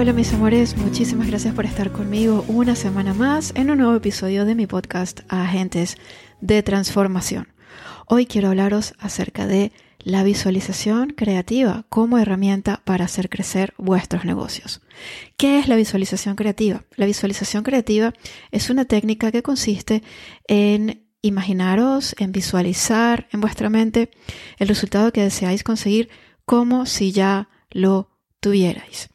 Hola, mis amores, muchísimas gracias por estar conmigo una semana más en un nuevo episodio de mi podcast Agentes de Transformación. Hoy quiero hablaros acerca de la visualización creativa como herramienta para hacer crecer vuestros negocios. ¿Qué es la visualización creativa? La visualización creativa es una técnica que consiste en imaginaros, en visualizar en vuestra mente el resultado que deseáis conseguir como si ya lo tuvierais.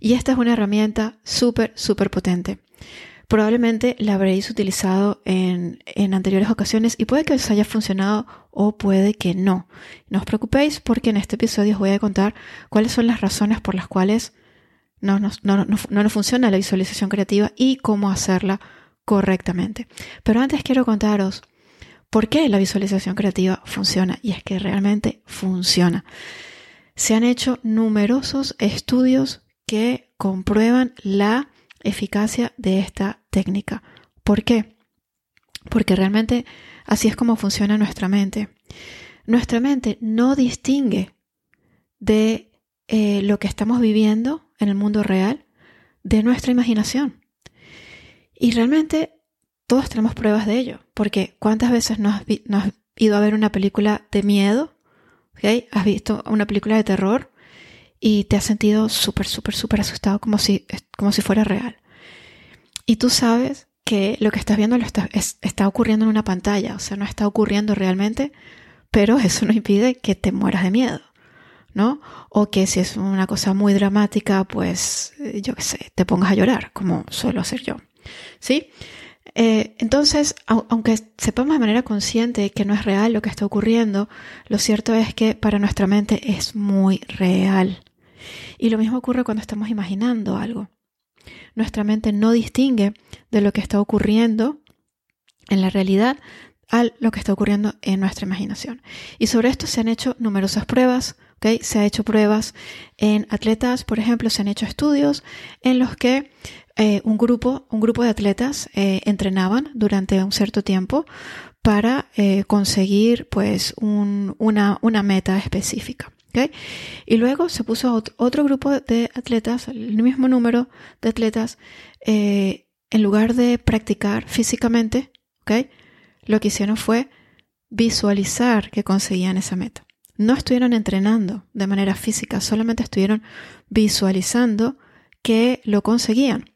Y esta es una herramienta súper, súper potente. Probablemente la habréis utilizado en, anteriores ocasiones y puede que os haya funcionado o puede que no. No os preocupéis porque en este episodio os voy a contar cuáles son las razones por las cuales no nos no, no, no funciona la visualización creativa y cómo hacerla correctamente. Pero antes quiero contaros por qué la visualización creativa funciona y es que realmente funciona. Se han hecho numerosos estudios que comprueban la eficacia de esta técnica. ¿Por qué? Porque realmente así es como funciona nuestra mente. Nuestra mente no distingue de eh, lo que estamos viviendo en el mundo real de nuestra imaginación. Y realmente todos tenemos pruebas de ello, porque ¿cuántas veces no has, no has ido a ver una película de miedo? ¿Okay? ¿Has visto una película de terror? Y te has sentido súper, súper, súper asustado como si, como si fuera real. Y tú sabes que lo que estás viendo lo está, está ocurriendo en una pantalla, o sea, no está ocurriendo realmente, pero eso no impide que te mueras de miedo, ¿no? O que si es una cosa muy dramática, pues eh, yo qué sé, te pongas a llorar, como suelo hacer yo, ¿sí? Eh, entonces, aunque sepamos de manera consciente que no es real lo que está ocurriendo, lo cierto es que para nuestra mente es muy real. Y lo mismo ocurre cuando estamos imaginando algo. Nuestra mente no distingue de lo que está ocurriendo en la realidad a lo que está ocurriendo en nuestra imaginación. Y sobre esto se han hecho numerosas pruebas. Se ha hecho pruebas en atletas, por ejemplo, se han hecho estudios en los que eh, un, grupo, un grupo de atletas eh, entrenaban durante un cierto tiempo para eh, conseguir pues un, una, una meta específica. Y luego se puso otro grupo de atletas, el mismo número de atletas, eh, en lugar de practicar físicamente, lo que hicieron fue visualizar que conseguían esa meta. No estuvieron entrenando de manera física, solamente estuvieron visualizando que lo conseguían.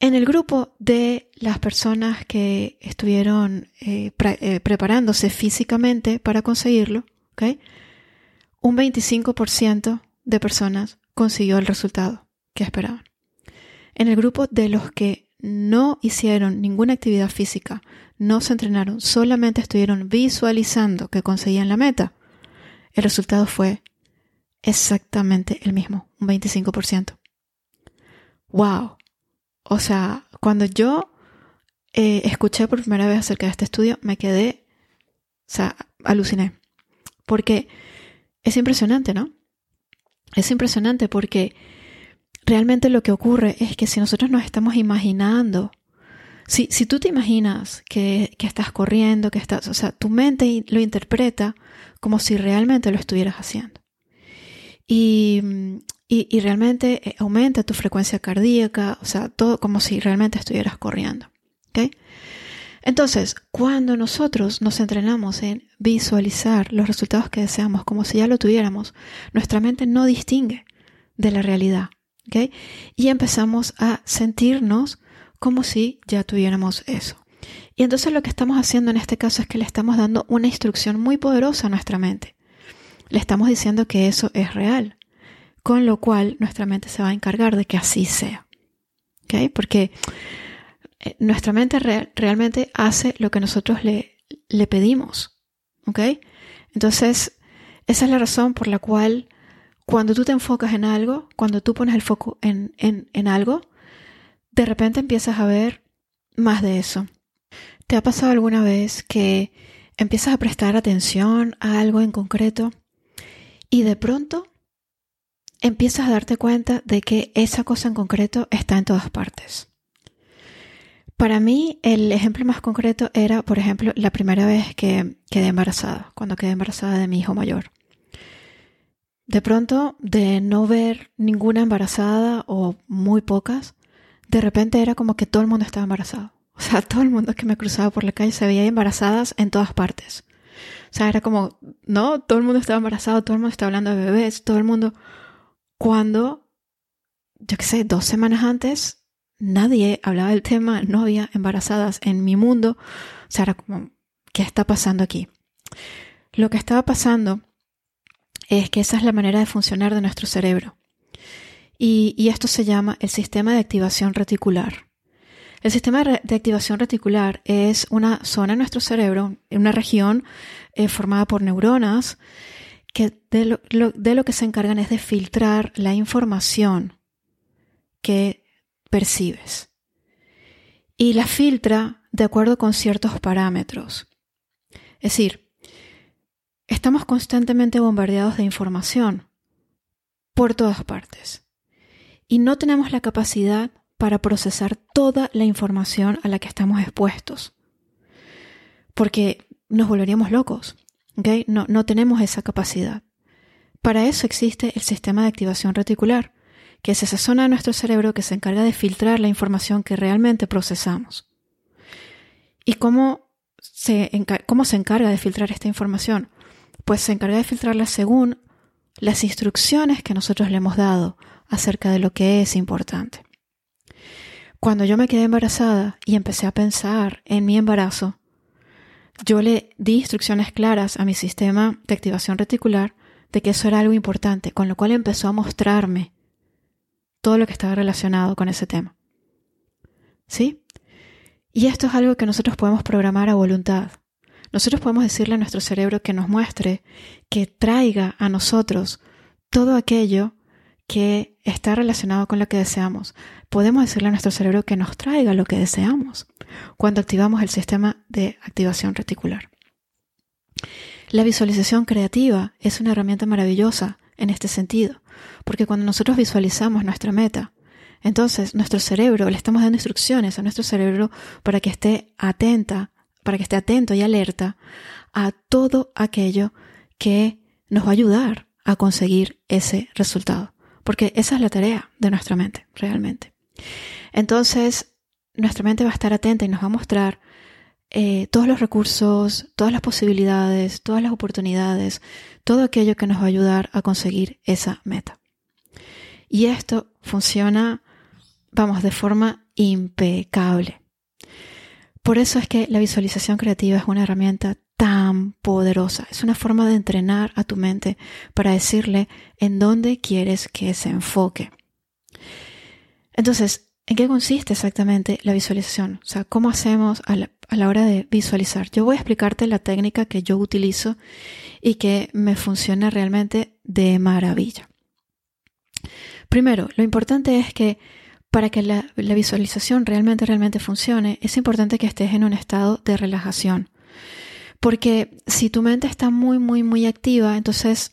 En el grupo de las personas que estuvieron eh, eh, preparándose físicamente para conseguirlo, un 25% de personas consiguió el resultado que esperaban. En el grupo de los que no hicieron ninguna actividad física, no se entrenaron, solamente estuvieron visualizando que conseguían la meta, el resultado fue exactamente el mismo, un 25%. ¡Wow! O sea, cuando yo eh, escuché por primera vez acerca de este estudio, me quedé, o sea, aluciné. Porque es impresionante, ¿no? Es impresionante porque realmente lo que ocurre es que si nosotros nos estamos imaginando, si, si tú te imaginas que, que estás corriendo, que estás, o sea, tu mente lo interpreta como si realmente lo estuvieras haciendo. Y, y, realmente eh, aumenta tu frecuencia cardíaca, o sea, todo como si realmente estuvieras corriendo. ¿okay? Entonces, cuando nosotros nos entrenamos en visualizar los resultados que deseamos como si ya lo tuviéramos, nuestra mente no distingue de la realidad. Y empezamos a sentirnos como si ya tuviéramos eso. Y entonces lo que estamos haciendo en este caso es que le estamos dando una instrucción muy poderosa a nuestra mente. Le estamos diciendo que eso es real, con lo cual nuestra mente se va a encargar de que así sea. Porque nuestra mente realmente hace lo que nosotros le, le pedimos. ¿Ok? Entonces, esa es la razón por la cual cuando tú te enfocas en algo, cuando tú pones el foco en, en, en algo, de repente empiezas a ver más de eso. ¿Te ha pasado alguna vez que empiezas a prestar atención a algo en concreto y de pronto empiezas a darte cuenta de que esa cosa en concreto está en todas partes. Para mí, el ejemplo más concreto era, por ejemplo, la primera vez que quedé embarazada, cuando quedé embarazada de mi hijo mayor. De pronto, de no ver ninguna embarazada o muy pocas, de repente era como que todo el mundo estaba embarazado. O sea, todo el mundo que me cruzaba por la calle se veía embarazadas en todas partes. O sea, era como, no, todo el mundo estaba embarazado, todo el mundo estaba hablando de bebés, todo el mundo. Cuando, yo qué sé, dos semanas antes, nadie hablaba del tema, no había embarazadas en mi mundo. O sea, ¿qué está pasando aquí? Lo que estaba pasando es que esa es la manera de funcionar de nuestro cerebro. Y, esto se llama el sistema de activación reticular. El sistema de activación reticular es una zona en nuestro cerebro, una región eh, formada por neuronas, que de lo que se encargan es de filtrar la información que percibes. Y la filtra de acuerdo con ciertos parámetros. Es decir, estamos constantemente bombardeados de información por todas partes. Y no tenemos la capacidad para procesar toda la información a la que estamos expuestos. Porque nos volveríamos locos. No, no tenemos esa capacidad. Para eso existe el sistema de activación reticular, que es esa zona de nuestro cerebro que se encarga de filtrar la información que realmente procesamos. ¿Y cómo se, cómo se encarga de filtrar esta información? Pues se encarga de filtrarla según las instrucciones que nosotros le hemos dado acerca de lo que es importante. Cuando yo me quedé embarazada y empecé a pensar en mi embarazo, yo le di instrucciones claras a mi sistema de activación reticular de que eso era algo importante, con lo cual empezó a mostrarme todo lo que estaba relacionado con ese tema. ¿Sí? Y esto es algo que nosotros podemos programar a voluntad. Nosotros podemos decirle a nuestro cerebro que nos muestre, que traiga a nosotros todo aquello que está relacionado con lo que deseamos. Podemos decirle a nuestro cerebro que nos traiga lo que deseamos cuando activamos el sistema de activación reticular. La visualización creativa es una herramienta maravillosa en este sentido, porque cuando nosotros visualizamos nuestra meta, entonces nuestro cerebro, le estamos dando instrucciones a nuestro cerebro para que esté atenta, para que esté atento y alerta a todo aquello que nos va a ayudar a conseguir ese resultado porque esa es la tarea de nuestra mente, realmente. Entonces, nuestra mente va a estar atenta y nos va a mostrar eh, todos los recursos, todas las posibilidades, todas las oportunidades, todo aquello que nos va a ayudar a conseguir esa meta. Y esto funciona, vamos, de forma impecable. Por eso es que la visualización creativa es una herramienta tan poderosa. Es una forma de entrenar a tu mente para decirle en dónde quieres que se enfoque. Entonces, ¿en qué consiste exactamente la visualización? O sea, ¿cómo hacemos a la, a la hora de visualizar? Yo voy a explicarte la técnica que yo utilizo y que me funciona realmente de maravilla. Primero, lo importante es que para que la, visualización realmente, realmente funcione, es importante que estés en un estado de relajación. Porque si tu mente está muy, muy, muy activa, entonces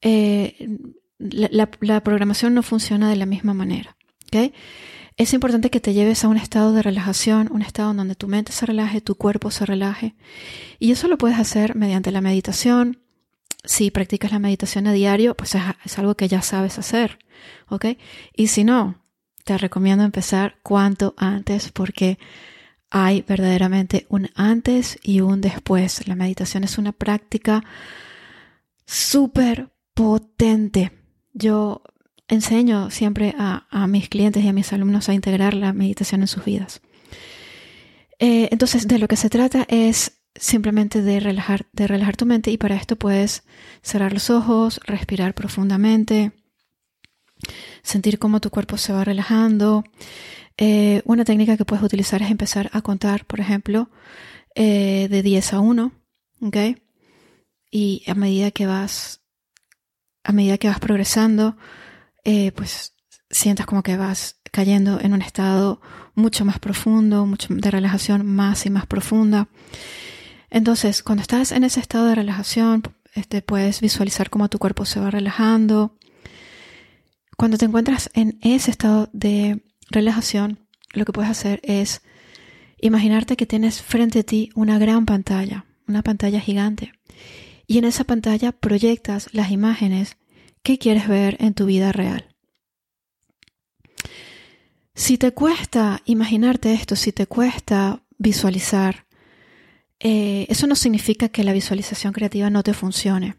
eh, la, la, programación no funciona de la misma manera. ¿okay? Es importante que te lleves a un estado de relajación, un estado donde tu mente se relaje, tu cuerpo se relaje. Y eso lo puedes hacer mediante la meditación. Si practicas la meditación a diario, pues es, es algo que ya sabes hacer. ¿ok? Y si no, te recomiendo empezar cuanto antes porque hay verdaderamente un antes y un después. La meditación es una práctica súper potente. Yo enseño siempre a, mis clientes y a mis alumnos a integrar la meditación en sus vidas. Eh, entonces, de lo que se trata es simplemente de relajar, de relajar tu mente y para esto puedes cerrar los ojos, respirar profundamente, sentir cómo tu cuerpo se va relajando. Eh, una técnica que puedes utilizar es empezar a contar, por ejemplo, eh, de 10 a 1, ¿ok? Y a medida que vas, a medida que vas progresando, eh, pues sientas como que vas cayendo en un estado mucho más profundo, mucho de relajación más y más profunda. Entonces, cuando estás en ese estado de relajación, este, puedes visualizar cómo tu cuerpo se va relajando cuando te encuentras en ese estado de relajación, lo que puedes hacer es imaginarte que tienes frente a ti una gran pantalla, una pantalla gigante. Y en esa pantalla proyectas las imágenes que quieres ver en tu vida real. Si te cuesta imaginarte esto, si te cuesta visualizar, eh, eso no significa que la visualización creativa no te funcione.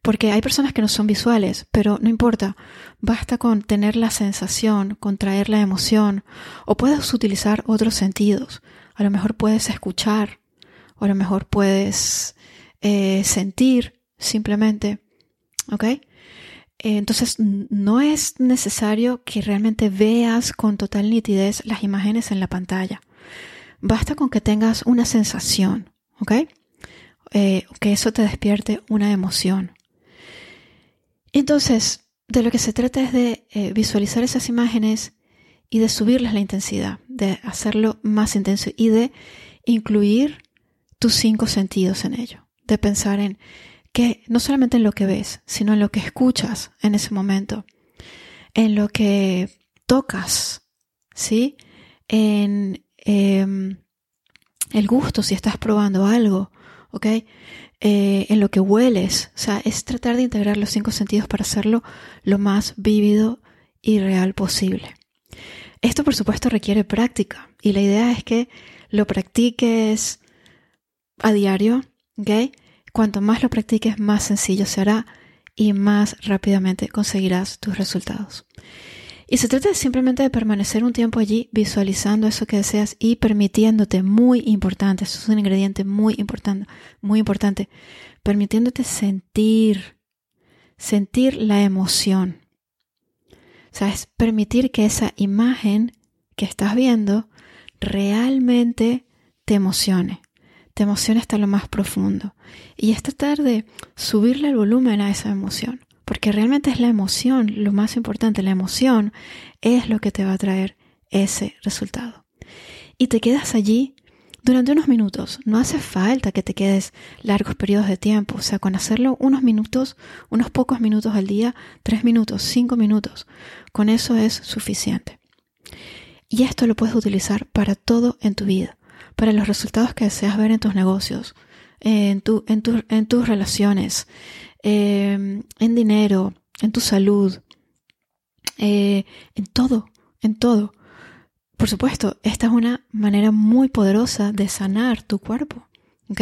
Porque hay personas que no son visuales, pero no importa, basta con tener la sensación, con traer la emoción, o puedes utilizar otros sentidos. A lo mejor puedes escuchar, o a lo mejor puedes eh, sentir simplemente, ¿ok? Entonces, no es necesario que realmente veas con total nitidez las imágenes en la pantalla. Basta con que tengas una sensación, ¿ok? Eh, que eso te despierte una emoción. Entonces, de lo que se trata es de eh, visualizar esas imágenes y de subirles la intensidad, de hacerlo más intenso y de incluir tus cinco sentidos en ello, de pensar en que no solamente en lo que ves, sino en lo que escuchas en ese momento, en lo que tocas, ¿sí? En em, el gusto si estás probando algo. Eh, en lo que hueles, o sea, es tratar de integrar los cinco sentidos para hacerlo lo más vívido y real posible. Esto, por supuesto, requiere práctica y la idea es que lo practiques a diario, ¿ok? Cuanto más lo practiques, más sencillo será y más rápidamente conseguirás tus resultados. Y se trata simplemente de permanecer un tiempo allí visualizando eso que deseas y permitiéndote, muy importante, eso es un ingrediente muy importante, muy importante, permitiéndote sentir, sentir la emoción. O sea, es permitir que esa imagen que estás viendo realmente te emocione te emociona hasta lo más profundo. Y es tratar de subirle el volumen a esa emoción, porque realmente es la emoción lo más importante. La emoción es lo que te va a traer ese resultado. Y te quedas allí durante unos minutos. No hace falta que te quedes largos periodos de tiempo. O sea, con hacerlo unos minutos, unos pocos minutos al día, tres minutos, cinco minutos, con eso es suficiente. Y esto lo puedes utilizar para todo en tu vida para los resultados que deseas ver en tus negocios, en, tu, en, en tus relaciones, em, en dinero, en tu salud, eh, en todo, en todo. Por supuesto, esta es una manera muy poderosa de sanar tu cuerpo. ¿ok?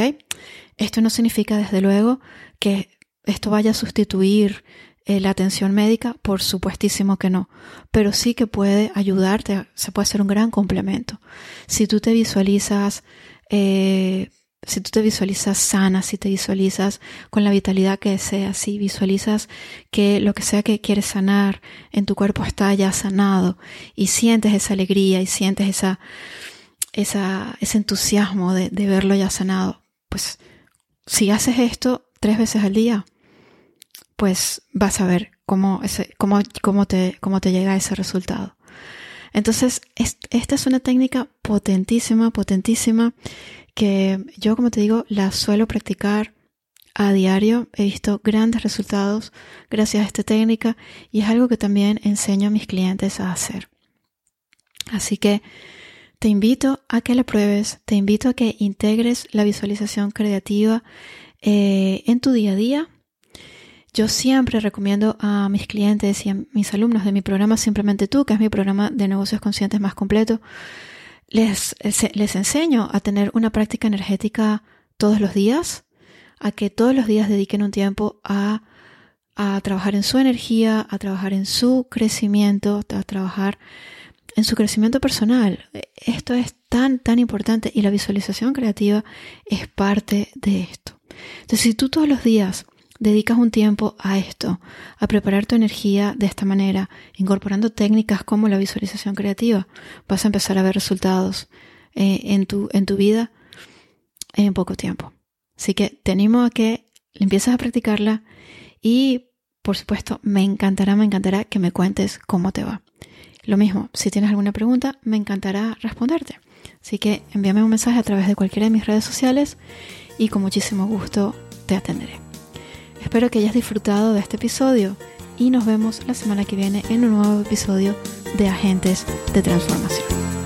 Esto no significa, desde luego, que esto vaya a sustituir eh, la atención médica, por supuestísimo que no, pero sí que puede ayudarte, se puede ser un gran complemento. Si tú te visualizas, eh, si tú te visualizas sana, si te visualizas con la vitalidad que deseas, si visualizas que lo que sea que quieres sanar en tu cuerpo está ya sanado y sientes esa alegría y sientes esa, esa, ese entusiasmo de, de verlo ya sanado, pues si haces esto tres veces al día, pues vas a ver cómo, ese, cómo, cómo, te, cómo te llega ese resultado. Entonces, esta es una técnica potentísima, potentísima, que yo, como te digo, la suelo practicar a diario. He visto grandes resultados gracias a esta técnica y es algo que también enseño a mis clientes a hacer. Así que te invito a que la pruebes, te invito a que integres la visualización creativa eh, en tu día a día yo siempre recomiendo a mis clientes y a mis alumnos de mi programa Simplemente Tú, que es mi programa de negocios conscientes más completo, les, les enseño a tener una práctica energética todos los días, a que todos los días dediquen un tiempo a, a trabajar en su energía, a trabajar en su crecimiento, a trabajar en su crecimiento personal. Esto es tan, tan importante y la visualización creativa es parte de esto. Entonces, si tú todos los días dedicas un tiempo a esto, a preparar tu energía de esta manera, incorporando técnicas como la visualización creativa, vas a empezar a ver resultados eh, en, tu, en tu vida en poco tiempo. Así que te animo a que empieces a practicarla y, por supuesto, me encantará, me encantará que me cuentes cómo te va. Lo mismo, si tienes alguna pregunta, me encantará responderte. Así que envíame un mensaje a través de cualquiera de mis redes sociales y con muchísimo gusto te atenderé. Espero que hayas disfrutado de este episodio y nos vemos la semana que viene en un nuevo episodio de Agentes de Transformación.